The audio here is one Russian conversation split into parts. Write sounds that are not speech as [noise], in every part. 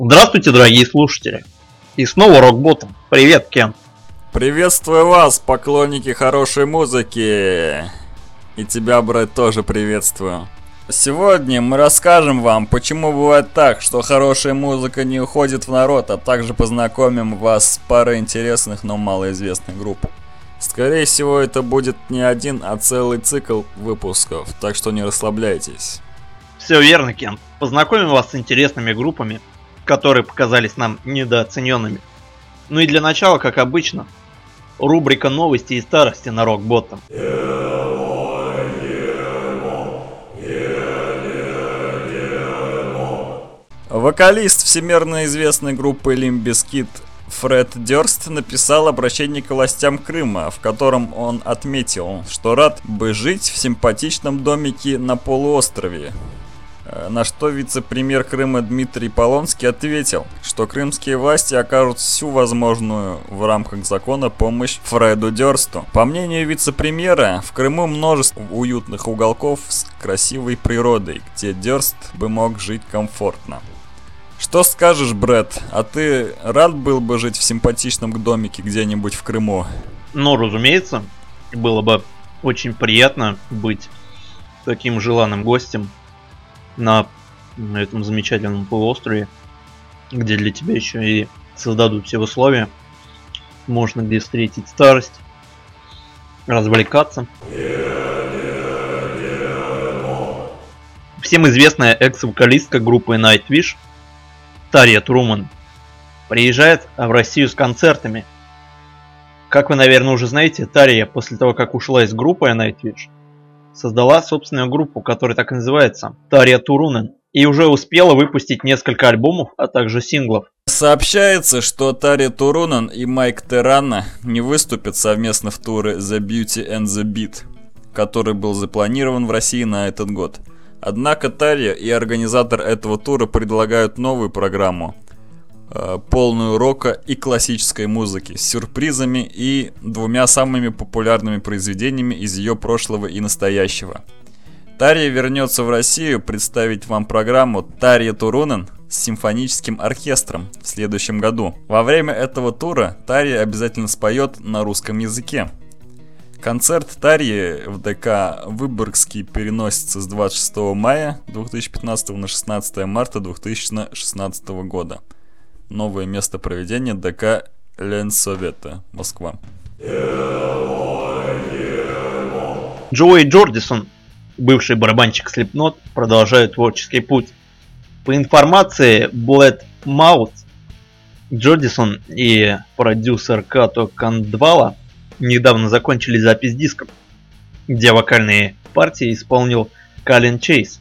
Здравствуйте, дорогие слушатели. И снова Рокботом. Привет, Кен. Приветствую вас, поклонники хорошей музыки. И тебя, брат, тоже приветствую. Сегодня мы расскажем вам, почему бывает так, что хорошая музыка не уходит в народ, а также познакомим вас с парой интересных, но малоизвестных групп. Скорее всего, это будет не один, а целый цикл выпусков, так что не расслабляйтесь. Все верно, Кен. Познакомим вас с интересными группами, которые показались нам недооцененными. Ну и для начала, как обычно, рубрика новости и старости на Рокботом. Вокалист всемирно известной группы Limp Bizkit Фред Дёрст написал обращение к властям Крыма, в котором он отметил, что рад бы жить в симпатичном домике на полуострове. Э, на что вице-премьер Крыма Дмитрий Полонский ответил, что крымские власти окажут всю возможную в рамках закона помощь Фреду Дёрсту. По мнению вице-премьера, в Крыму множество уютных уголков с красивой природой, где Дёрст бы мог жить комфортно. Что скажешь, Брэд? А ты рад был бы жить в симпатичном домике где-нибудь в Крыму? Ну, разумеется, было бы очень приятно быть таким желанным гостем на, этом замечательном полуострове, где для тебя еще и создадут все условия. Можно где встретить старость, развлекаться. Всем известная экс-вокалистка группы Nightwish – Тарья Труман приезжает в Россию с концертами. Как вы, наверное, уже знаете, Тарья после того, как ушла из группы Nightwish, создала собственную группу, которая так и называется Тарья Турунен, и уже успела выпустить несколько альбомов, а также синглов. Сообщается, что Тарья Турунен и Майк Террана не выступят совместно в туре The Beauty and the Beat, который был запланирован в России на этот год – Однако Тарья и организатор этого тура предлагают новую программу, э, полную рока и классической музыки, с сюрпризами и двумя самыми популярными произведениями из ее прошлого и настоящего. Тарья вернется в Россию представить вам программу «Тарья Турунен» с симфоническим оркестром в следующем году. Во время этого тура Тарья обязательно споет на русском языке. Концерт Тарьи в ДК Выборгский переносится с 26 мая 2015 на 16 марта 2016 года. Новое место проведения ДК Ленсовета, Москва. Джоуи Джордисон, бывший барабанщик Slipknot, продолжает творческий путь. По информации Bled Mouth, Джордисон и продюсер Като Кандвала – недавно закончили запись дисков, где вокальные партии исполнил Калин Чейз.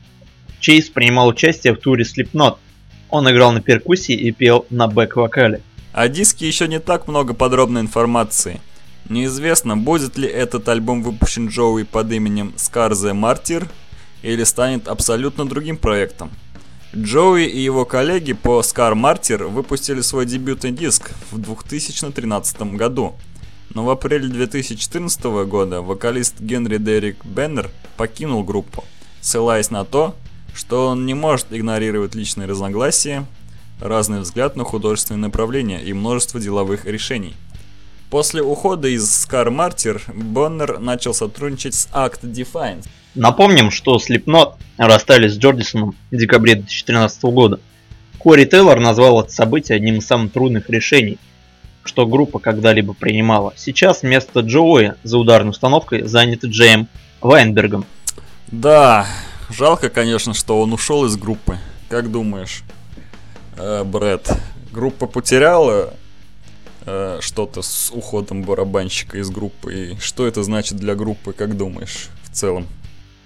Чейз принимал участие в туре Slipknot. Он играл на перкуссии и пел на бэк-вокале. О диске еще не так много подробной информации. Неизвестно, будет ли этот альбом выпущен Джоуи под именем the Martyr или станет абсолютно другим проектом. Джоуи и его коллеги по Scar Martyr выпустили свой дебютный диск в 2013 году – но в апреле 2014 года вокалист Генри Дерек Беннер покинул группу, ссылаясь на то, что он не может игнорировать личные разногласия, разный взгляд на художественное направление и множество деловых решений. После ухода из Scar Martyr Боннер начал сотрудничать с Act Defiance. Напомним, что Slipknot расстались с Джордисоном в декабре 2013 года. Кори Тейлор назвал это событие одним из самых трудных решений – что группа когда-либо принимала. Сейчас вместо Джоуи за ударной установкой занят Джейм Вайнбергом. Да, жалко, конечно, что он ушел из группы. Как думаешь, э, Брэд, группа потеряла э, что-то с уходом барабанщика из группы? И что это значит для группы, как думаешь, в целом?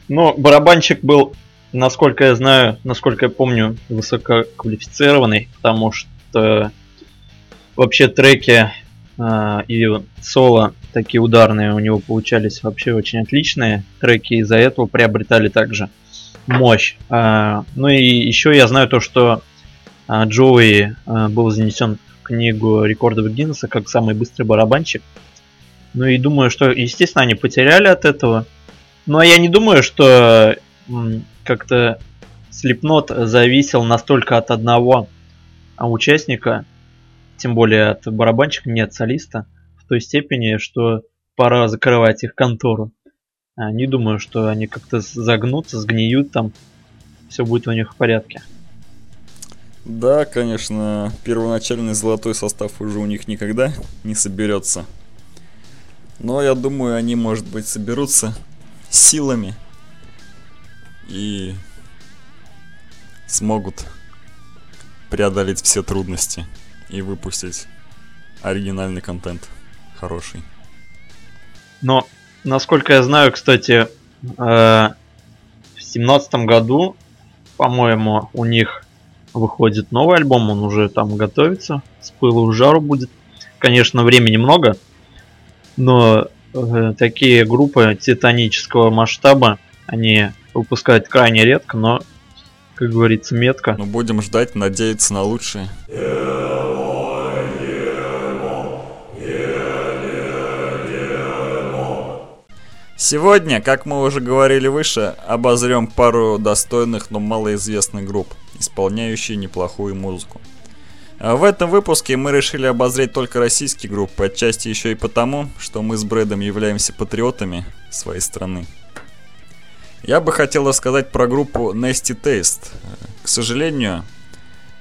Ну, барабанщик был, насколько я знаю, насколько я помню, высококвалифицированный, потому что вообще треки э, и соло такие ударные у него получались вообще очень отличные. Треки из-за этого приобретали также мощь. Э, ну и еще я знаю то, что э, Джоуи э, был занесен в книгу рекордов Гиннесса как самый быстрый барабанщик. Ну и думаю, что, естественно, они потеряли от этого. Но я не думаю, что как-то Slipknot зависел настолько от одного участника, тем более от барабанщика, нет солиста, в той степени, что пора закрывать их контору. Не думаю, что они как-то загнутся, сгниют там, все будет у них в порядке. Да, конечно, первоначальный золотой состав уже у них никогда не соберется. Но я думаю, они, может быть, соберутся силами и смогут преодолеть все трудности и выпустить оригинальный контент хороший. Но, насколько я знаю, кстати, э, в семнадцатом году, по-моему, у них выходит новый альбом, он уже там готовится, с пылу в жару будет. Конечно, времени много, но э, такие группы титанического масштаба, они выпускают крайне редко, но, как говорится, метко. Ну, будем ждать, надеяться на лучшее. Сегодня, как мы уже говорили выше, обозрем пару достойных, но малоизвестных групп, исполняющие неплохую музыку. А в этом выпуске мы решили обозреть только российские группы, отчасти еще и потому, что мы с Брэдом являемся патриотами своей страны. Я бы хотел рассказать про группу Nasty Taste. К сожалению,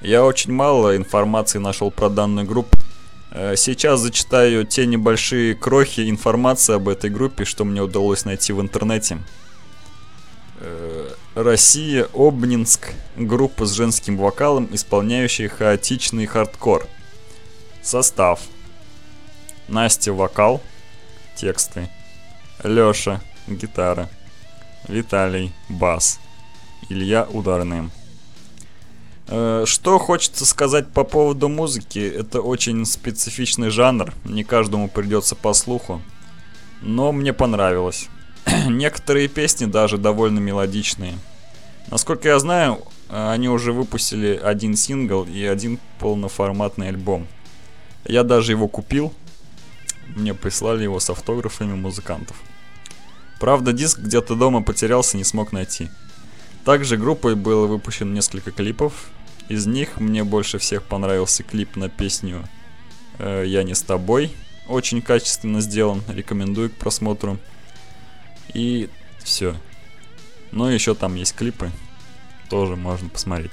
я очень мало информации нашел про данную группу, сейчас зачитаю те небольшие крохи информации об этой группе, что мне удалось найти в интернете. Э, Россия, Обнинск, группа с женским вокалом, исполняющая хаотичный хардкор. Состав. Настя вокал, тексты. Лёша гитара. Виталий бас. Илья ударные. Э, что хочется сказать по поводу музыки, это очень специфичный жанр, не каждому придется по слуху, но мне понравилось. [clears throat] Некоторые песни даже довольно мелодичные. Насколько я знаю, они уже выпустили один сингл и один полноформатный альбом. Я даже его купил, мне прислали его с автографами музыкантов. Правда, диск где-то дома потерялся, не смог найти. Также группой было выпущено несколько клипов. Из них мне больше всех понравился клип на песню э, «Я не с тобой». Очень качественно сделан, рекомендую к просмотру. И все. И еще там есть клипы, тоже можно посмотреть.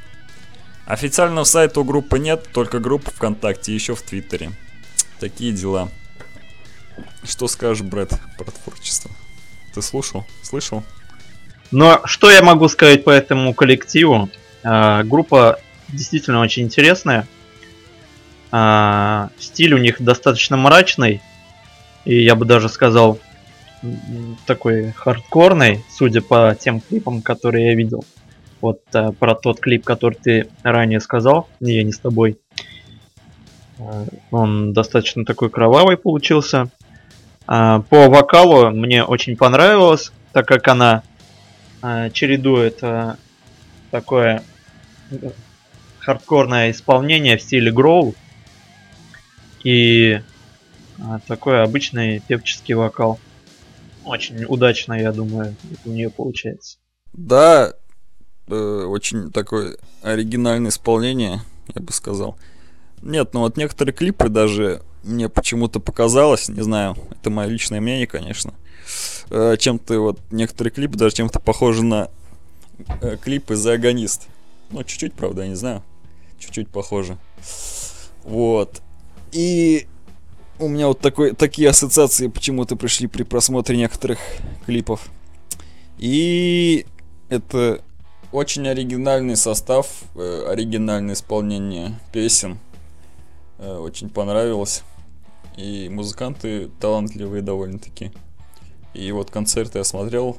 Официального сайта у группы нет, только группа ВКонтакте, еще в Твиттере. Такие дела. Что скажешь, Брэд, про творчество? Ты слушал? Слышал? Но что я могу сказать по этому коллективу? А, группа действительно очень интересная. А, стиль у них достаточно мрачный. И я бы даже сказал, такой хардкорный, судя по тем клипам, которые я видел. Вот а, про тот клип, который ты ранее сказал, я не с тобой. Он достаточно такой кровавый получился. По вокалу мне очень понравилось, так как она э, чередует э, такое хардкорное исполнение в стиле гроу и э, такой обычный певческий вокал. Очень удачно, я думаю, у нее получается. Да, э, очень такое оригинальное исполнение, я бы сказал. Нет, ну вот некоторые клипы даже мне почему-то показалось, не знаю, это мое личное мнение, конечно, э, чем-то вот некоторые клипы даже чем-то похожи на э, клипы за агонист. Ну, чуть-чуть, правда, я не знаю. Чуть-чуть похоже. Вот. И у меня вот такой, такие ассоциации почему-то пришли при просмотре некоторых клипов. И это очень оригинальный состав, э, оригинальное исполнение песен. Очень понравилось. И музыканты талантливые довольно-таки. И вот концерты я смотрел,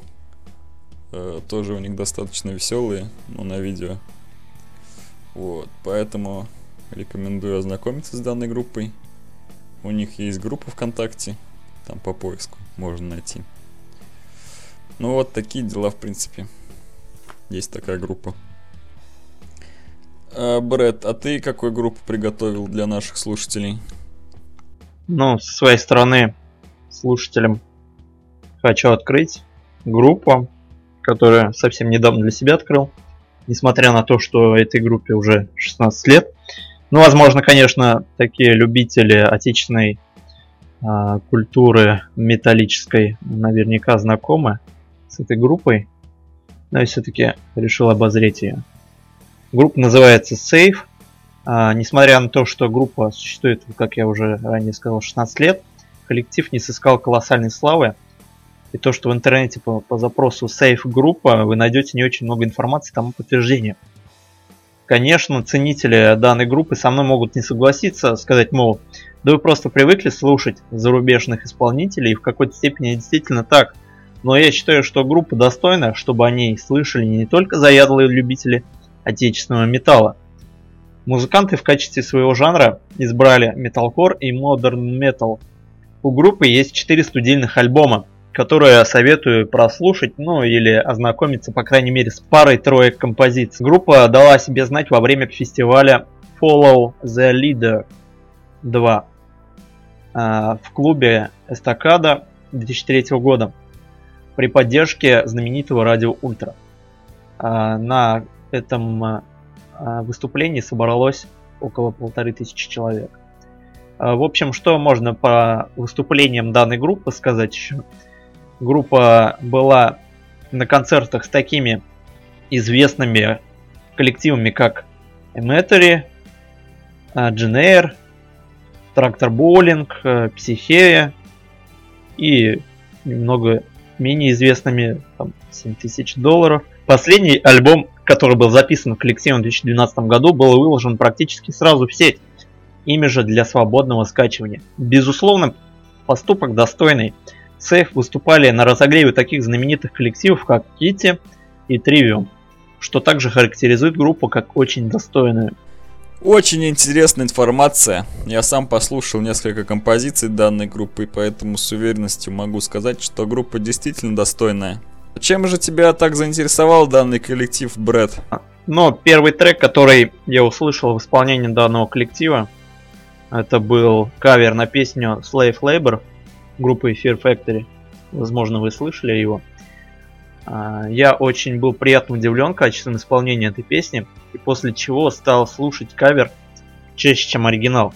э, тоже у них достаточно веселые, но на видео. Вот, поэтому рекомендую ознакомиться с данной группой. У них есть группа ВКонтакте, там по поиску можно найти. Ну вот такие дела, в принципе. Есть такая группа. А, Брэд, а ты какую группу приготовил для наших слушателей? Ну, с своей стороны, слушателям хочу открыть группа, которую совсем недавно для себя открыл. Несмотря на то, что этой группе уже 16 лет. Ну, возможно, конечно, такие любители отечественной э, культуры металлической наверняка знакомы с этой группой. Но я все-таки решил обозреть ее. Группа называется Safe. А, несмотря на то, что группа существует, как я уже ранее сказал, 16 лет, коллектив не сыскал колоссальной славы. И то, что в интернете по, по запросу Safe группа, вы найдете не очень много информации тому подтверждение. Конечно, ценители данной группы со мной могут не согласиться, сказать, мол, да вы просто привыкли слушать зарубежных исполнителей, и в какой-то степени действительно так. Но я считаю, что группа достойна, чтобы о ней слышали не только заядлые любители отечественного металла. Музыканты в качестве своего жанра избрали металкор и модерн метал. У группы есть 4 студийных альбома, которые советую прослушать, ну или ознакомиться, по крайней мере, с парой-троек композиций. Группа дала себе знать во время фестиваля Follow the Leader 2 а, в клубе Эстакада 2003 года при поддержке знаменитого радио Ультра. А, на этом а, выступлении собралось около полторы тысячи человек. В общем, что можно по выступлениям данной группы сказать еще? Группа была на концертах с такими известными коллективами, как Emetry, Дженейр, Трактор Боулинг, Психея и немного менее известными, там, 7 тысяч долларов. Последний альбом, который был записан коллективом в 2012 году, был выложен практически сразу в сеть. Ими же для свободного скачивания. Безусловно, поступок достойный. Сейф выступали на разогреве таких знаменитых коллективов, как Кити и Тривиум, что также характеризует группу как очень достойную. Очень интересная информация. Я сам послушал несколько композиций данной группы, поэтому с уверенностью могу сказать, что группа действительно достойная. Чем же тебя так заинтересовал данный коллектив, Брэд? Ну, первый трек, который я услышал в исполнении данного коллектива, это был кавер на песню Slave Labor группы Fear Factory. Возможно, вы слышали его. А, я очень был приятно удивлен качеством исполнения этой песни, и после чего стал слушать кавер чаще, чем оригинал.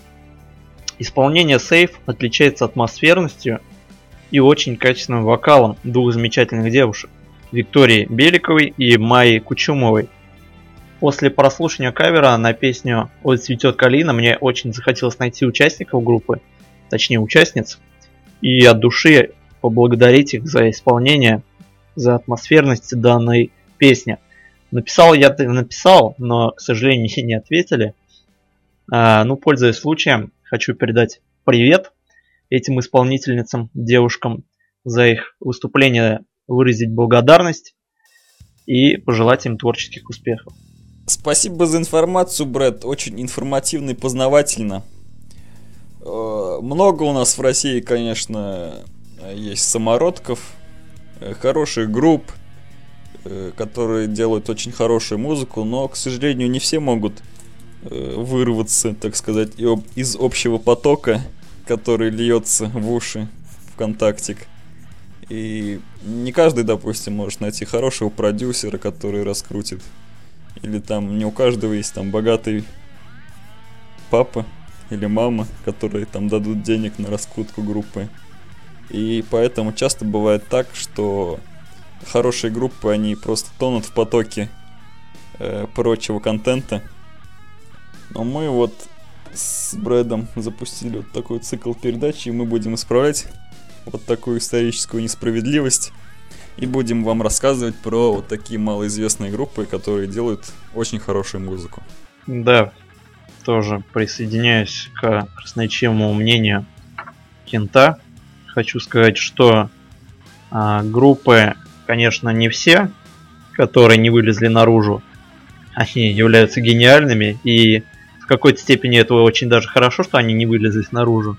Исполнение Safe отличается атмосферностью и очень качественным вокалом двух замечательных девушек, Виктории Беликовой и Майи Кучумовой. После прослушивания кавера на песню «Ой, цветет калина» мне очень захотелось найти участников группы, точнее участниц, и от души поблагодарить их за исполнение – за атмосферность данной песни. Написал я написал, но, к сожалению, [laughs] не ответили. А, ну, пользуясь случаем, хочу передать привет этим исполнительницам, девушкам, за их выступление выразить благодарность и пожелать им творческих успехов. Спасибо за информацию, Брэд. Очень информативно и познавательно. Э, много у нас в России, конечно, есть самородков, Э, хороших групп, э, которые делают очень хорошую музыку, но, к сожалению, не все могут вырваться, так сказать, из общего потока, который льется в уши ВКонтактик. И не каждый, допустим, может найти хорошего продюсера, который раскрутит. Или там не у каждого есть там богатый папа или мама, которые там дадут денег на раскрутку группы. И поэтому часто бывает так, что хорошие группы, они просто тонут в потоке э, прочего контента. Но мы вот с Брэдом запустили вот такой цикл передач, и мы будем исправлять вот такую историческую несправедливость. И будем вам рассказывать про вот такие малоизвестные группы, которые делают очень хорошую музыку. Да, тоже присоединяюсь к красноречивому мнению Кента хочу сказать, что а, группы, конечно, не все, которые не вылезли наружу, они являются гениальными, и в какой-то степени это очень даже хорошо, что они не вылезли наружу.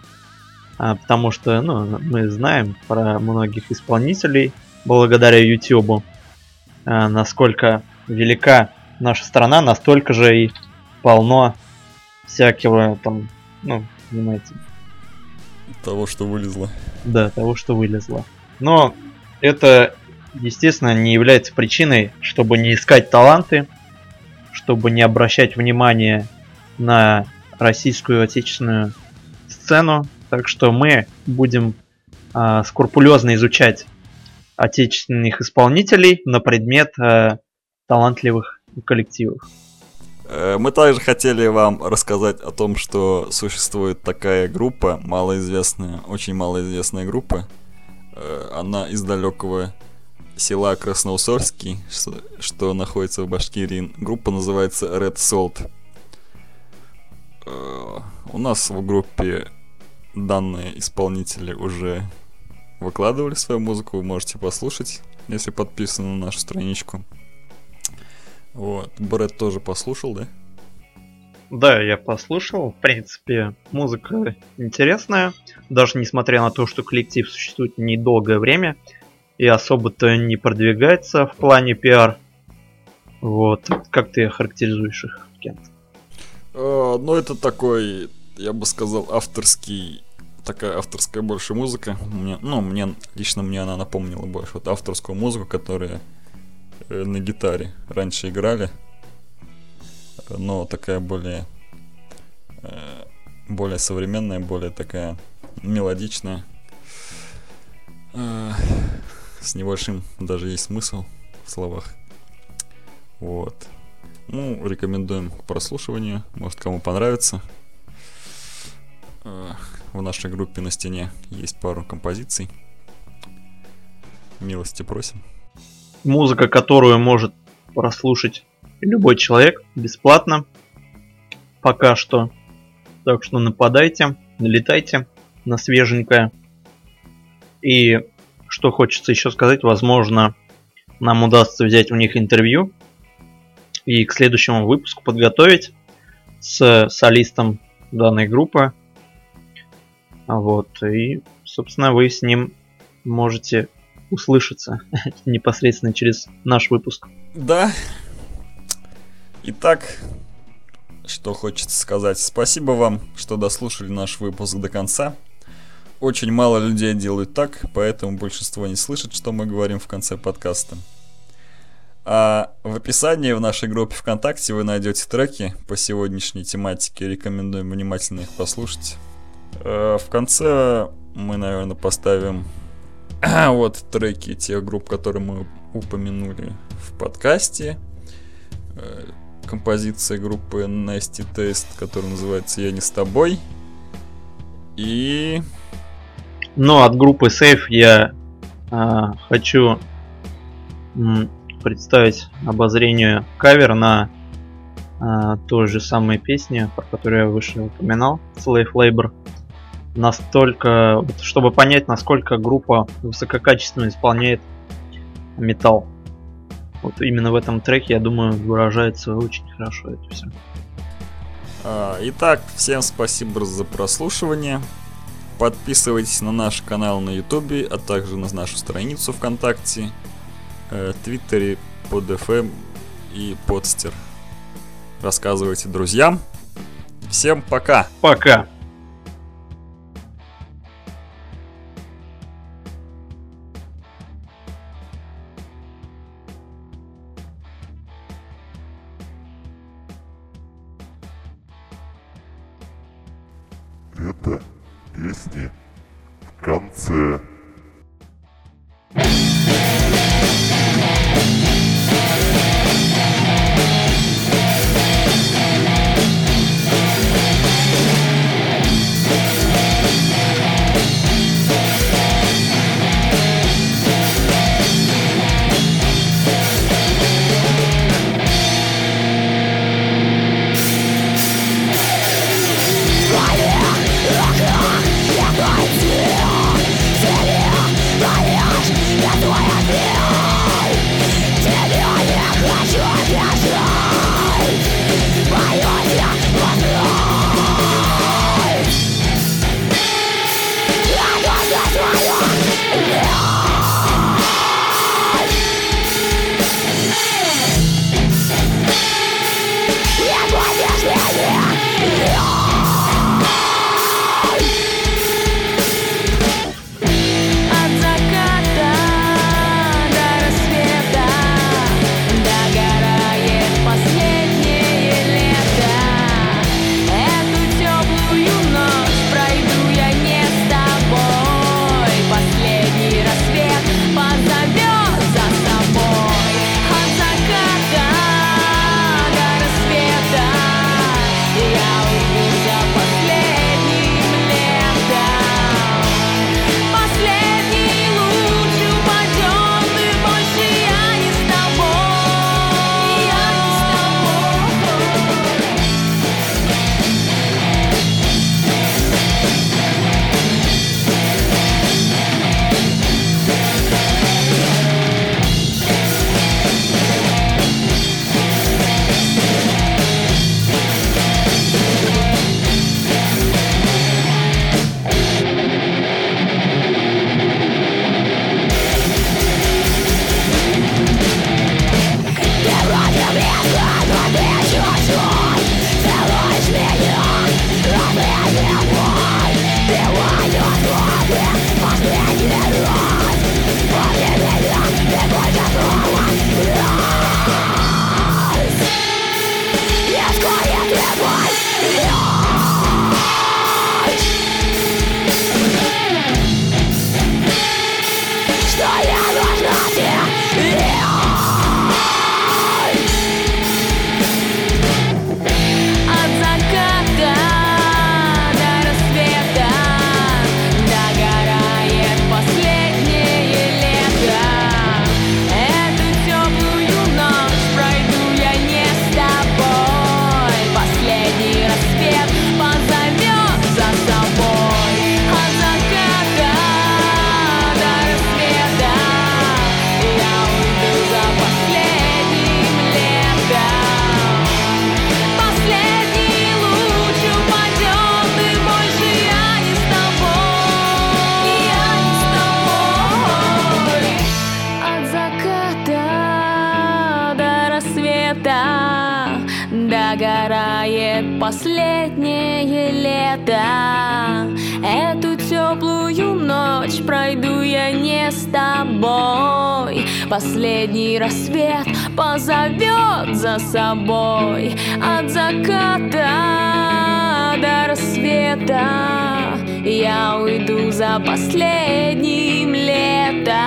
А, потому что ну, мы знаем про многих исполнителей благодаря YouTube, а, насколько велика наша страна, настолько же и полно всякого там, ну, понимаете, того, что вылезло. Да, того, что вылезло. Но это естественно, не является причиной, чтобы не искать таланты, чтобы не обращать внимание на российскую отечественную сцену. Так что мы будем э, скрупулезно изучать отечественных исполнителей на предмет э, талантливых коллективов. Э, мы также хотели вам рассказать о том, что существует такая группа, малоизвестная, очень малоизвестная группа. Э, она из далекого села Красноусольский, что, что находится в Башкирии. Группа называется Red Salt. Э, у нас в группе данные исполнители уже выкладывали свою музыку, вы можете послушать, если подписаны на нашу страничку. Вот, Брэд тоже послушал, да? Да, я послушал. В принципе, музыка интересная. Даже несмотря на то, что коллектив существует недолгое время и особо-то не продвигается в плане пиар. Вот. Как ты характеризуешь их, Кент? Uh, ну, это такой, я бы сказал, авторский такая авторская больше музыка. Мне, ну, мне лично мне она напомнила больше вот авторскую музыку, которая Э, на гитаре раньше играли, но такая более э, более современная, более такая мелодичная, э, с небольшим даже есть смысл в словах. Вот. Ну, рекомендуем к прослушиванию. Может, кому понравится. В нашей группе на стене есть пару композиций. Милости просим музыка, которую может прослушать любой человек бесплатно. Пока что. Так что нападайте, налетайте на свеженькое. И что хочется еще сказать, возможно, нам удастся взять у них интервью и к следующему выпуску подготовить с солистом данной группы. Вот, и, собственно, вы с ним можете услышаться [laughs] непосредственно через наш выпуск. Да. Итак, что хочется сказать. Спасибо вам, что дослушали наш выпуск до конца. Очень мало людей делают так, поэтому большинство не слышит, что мы говорим в конце подкаста. А в описании в нашей группе ВКонтакте вы найдете треки по сегодняшней тематике. Рекомендуем внимательно их послушать. А в конце мы, наверное, поставим [clears throat] вот треки тех групп, которые мы упомянули в подкасте. Э, композиция группы Nasty Taste, которая называется «Я не с тобой». И... Ну, от группы Safe я а, хочу представить обозрению кавер на а, той же самой песни, про которую я выше упоминал, Slave Labor настолько, чтобы понять, насколько группа высококачественно исполняет металл. Вот именно в этом треке, я думаю, выражается очень хорошо это все. А, итак, всем спасибо за прослушивание. Подписывайтесь на наш канал на Ютубе, а также на нашу страницу ВКонтакте, Э, Твиттере, под FM и подстер. Рассказывайте друзьям. Всем пока. Пока. Это песни в конце. Последний рассвет позовет за собой От заката до рассвета. Я уйду за последним летом.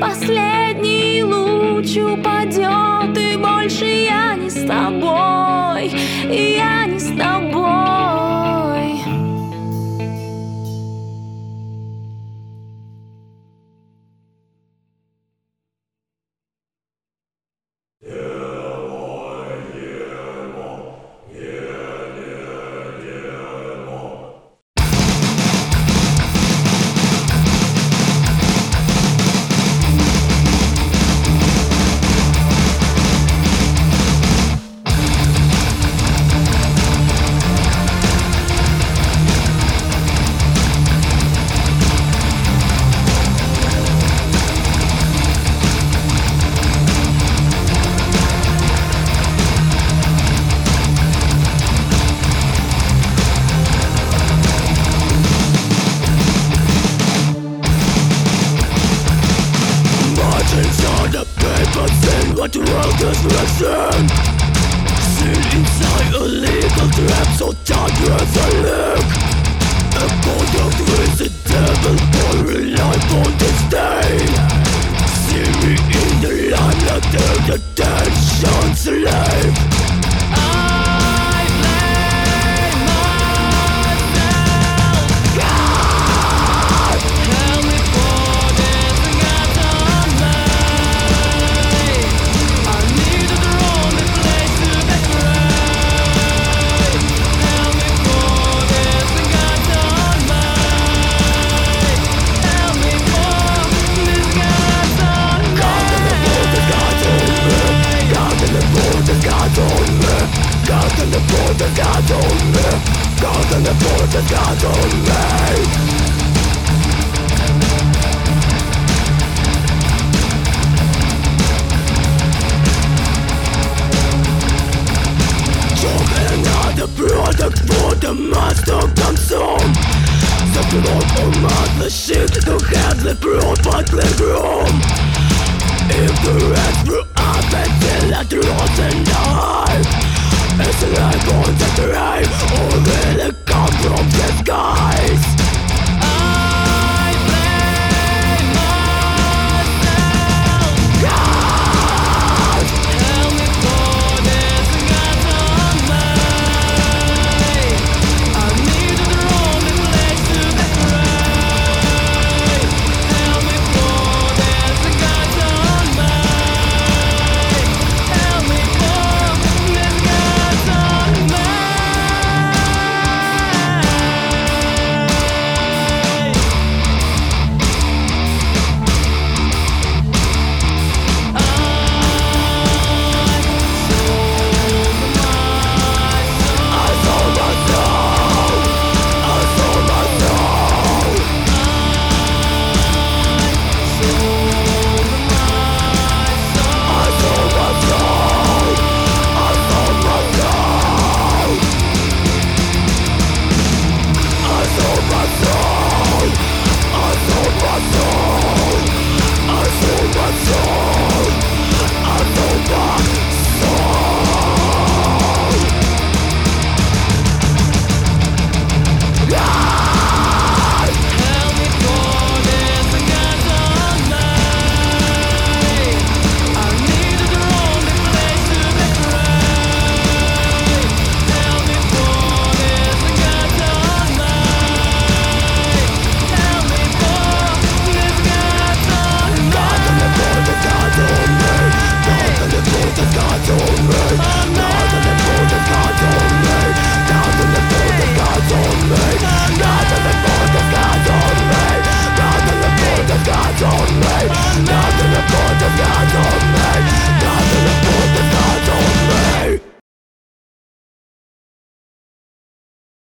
Последний луч упадет И больше я не с тобой Я не с тобой but wrong discretion Seen inside a legal trap so dangerous I look. A point with the devil for life on this day See me in the limelight, there's attention slave Gods and the Każdy nie pójdę zgadzony Każdy nie pójdę zgadzony product for the mass to consume The blood or mud, the shit to have the broad but the room If the rest were up until I draws and die Is it a god that they aim? Or will it come from the skies?